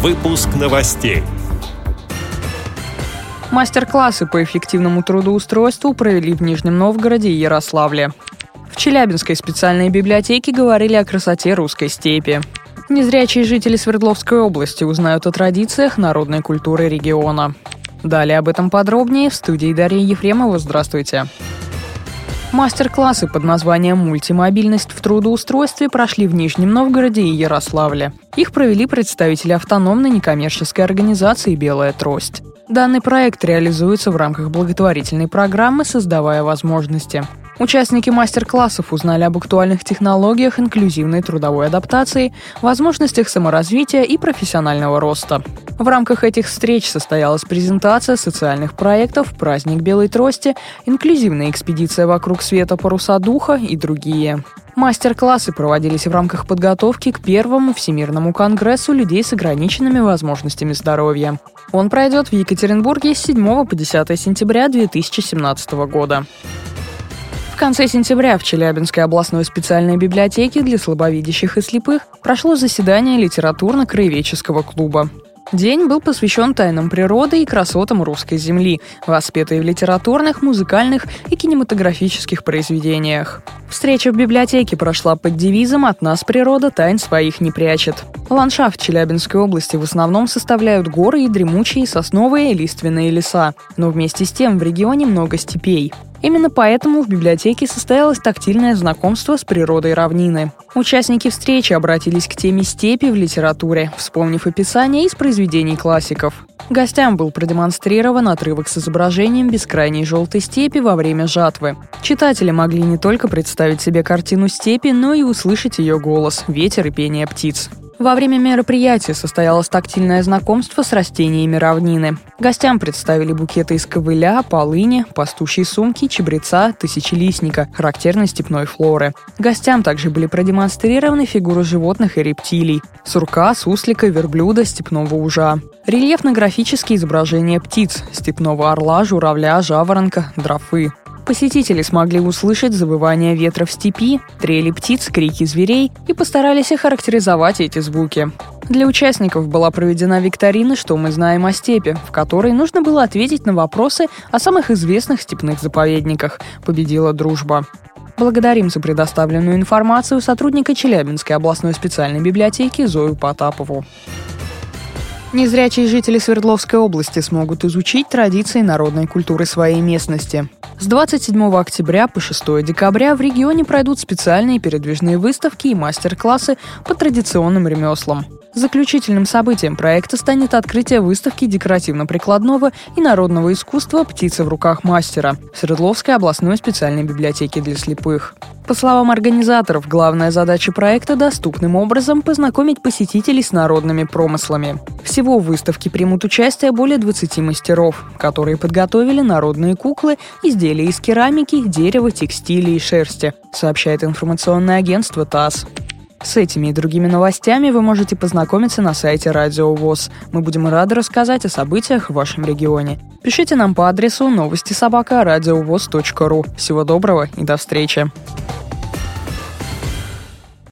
Выпуск новостей. Мастер-классы по эффективному трудоустройству провели в Нижнем Новгороде и Ярославле. В Челябинской специальной библиотеке говорили о красоте русской степи. Незрячие жители Свердловской области узнают о традициях народной культуры региона. Далее об этом подробнее в студии Дарья Ефремова. Здравствуйте. Мастер-классы под названием «Мультимобильность в трудоустройстве» прошли в Нижнем Новгороде и Ярославле. Их провели представители автономной некоммерческой организации «Белая трость». Данный проект реализуется в рамках благотворительной программы «Создавая возможности». Участники мастер-классов узнали об актуальных технологиях инклюзивной трудовой адаптации, возможностях саморазвития и профессионального роста. В рамках этих встреч состоялась презентация социальных проектов «Праздник Белой Трости», «Инклюзивная экспедиция вокруг света паруса духа» и другие. Мастер-классы проводились в рамках подготовки к первому Всемирному конгрессу людей с ограниченными возможностями здоровья. Он пройдет в Екатеринбурге с 7 по 10 сентября 2017 года. Конце сентября в Челябинской областной специальной библиотеке для слабовидящих и слепых прошло заседание литературно-краеведческого клуба. День был посвящен тайнам природы и красотам русской земли, воспетой в литературных, музыкальных и кинематографических произведениях. Встреча в библиотеке прошла под девизом «От нас природа тайн своих не прячет». Ландшафт Челябинской области в основном составляют горы и дремучие сосновые и лиственные леса, но вместе с тем в регионе много степей. Именно поэтому в библиотеке состоялось тактильное знакомство с природой равнины. Участники встречи обратились к теме степи в литературе, вспомнив описание из произведений классиков. Гостям был продемонстрирован отрывок с изображением бескрайней желтой степи во время жатвы. Читатели могли не только представить себе картину степи, но и услышать ее голос, ветер и пение птиц. Во время мероприятия состоялось тактильное знакомство с растениями равнины. Гостям представили букеты из ковыля, полыни, пастущей сумки, чебреца, тысячелистника, характерной степной флоры. Гостям также были продемонстрированы фигуры животных и рептилий – сурка, суслика, верблюда, степного ужа. Рельефно-графические изображения птиц – степного орла, журавля, жаворонка, дрофы. Посетители смогли услышать забывание ветра в степи, трели птиц, крики зверей и постарались охарактеризовать эти звуки. Для участников была проведена викторина «Что мы знаем о степи», в которой нужно было ответить на вопросы о самых известных степных заповедниках. Победила дружба. Благодарим за предоставленную информацию сотрудника Челябинской областной специальной библиотеки Зою Потапову. Незрячие жители Свердловской области смогут изучить традиции народной культуры своей местности. С 27 октября по 6 декабря в регионе пройдут специальные передвижные выставки и мастер-классы по традиционным ремеслам. Заключительным событием проекта станет открытие выставки декоративно-прикладного и народного искусства «Птица в руках мастера» в Свердловской областной специальной библиотеке для слепых. По словам организаторов, главная задача проекта – доступным образом познакомить посетителей с народными промыслами. Всего в выставке примут участие более 20 мастеров, которые подготовили народные куклы, изделия из керамики, дерева, текстиля и шерсти, сообщает информационное агентство ТАСС. С этими и другими новостями вы можете познакомиться на сайте Радио ВОЗ. Мы будем рады рассказать о событиях в вашем регионе. Пишите нам по адресу новости собака ру. Всего доброго и до встречи.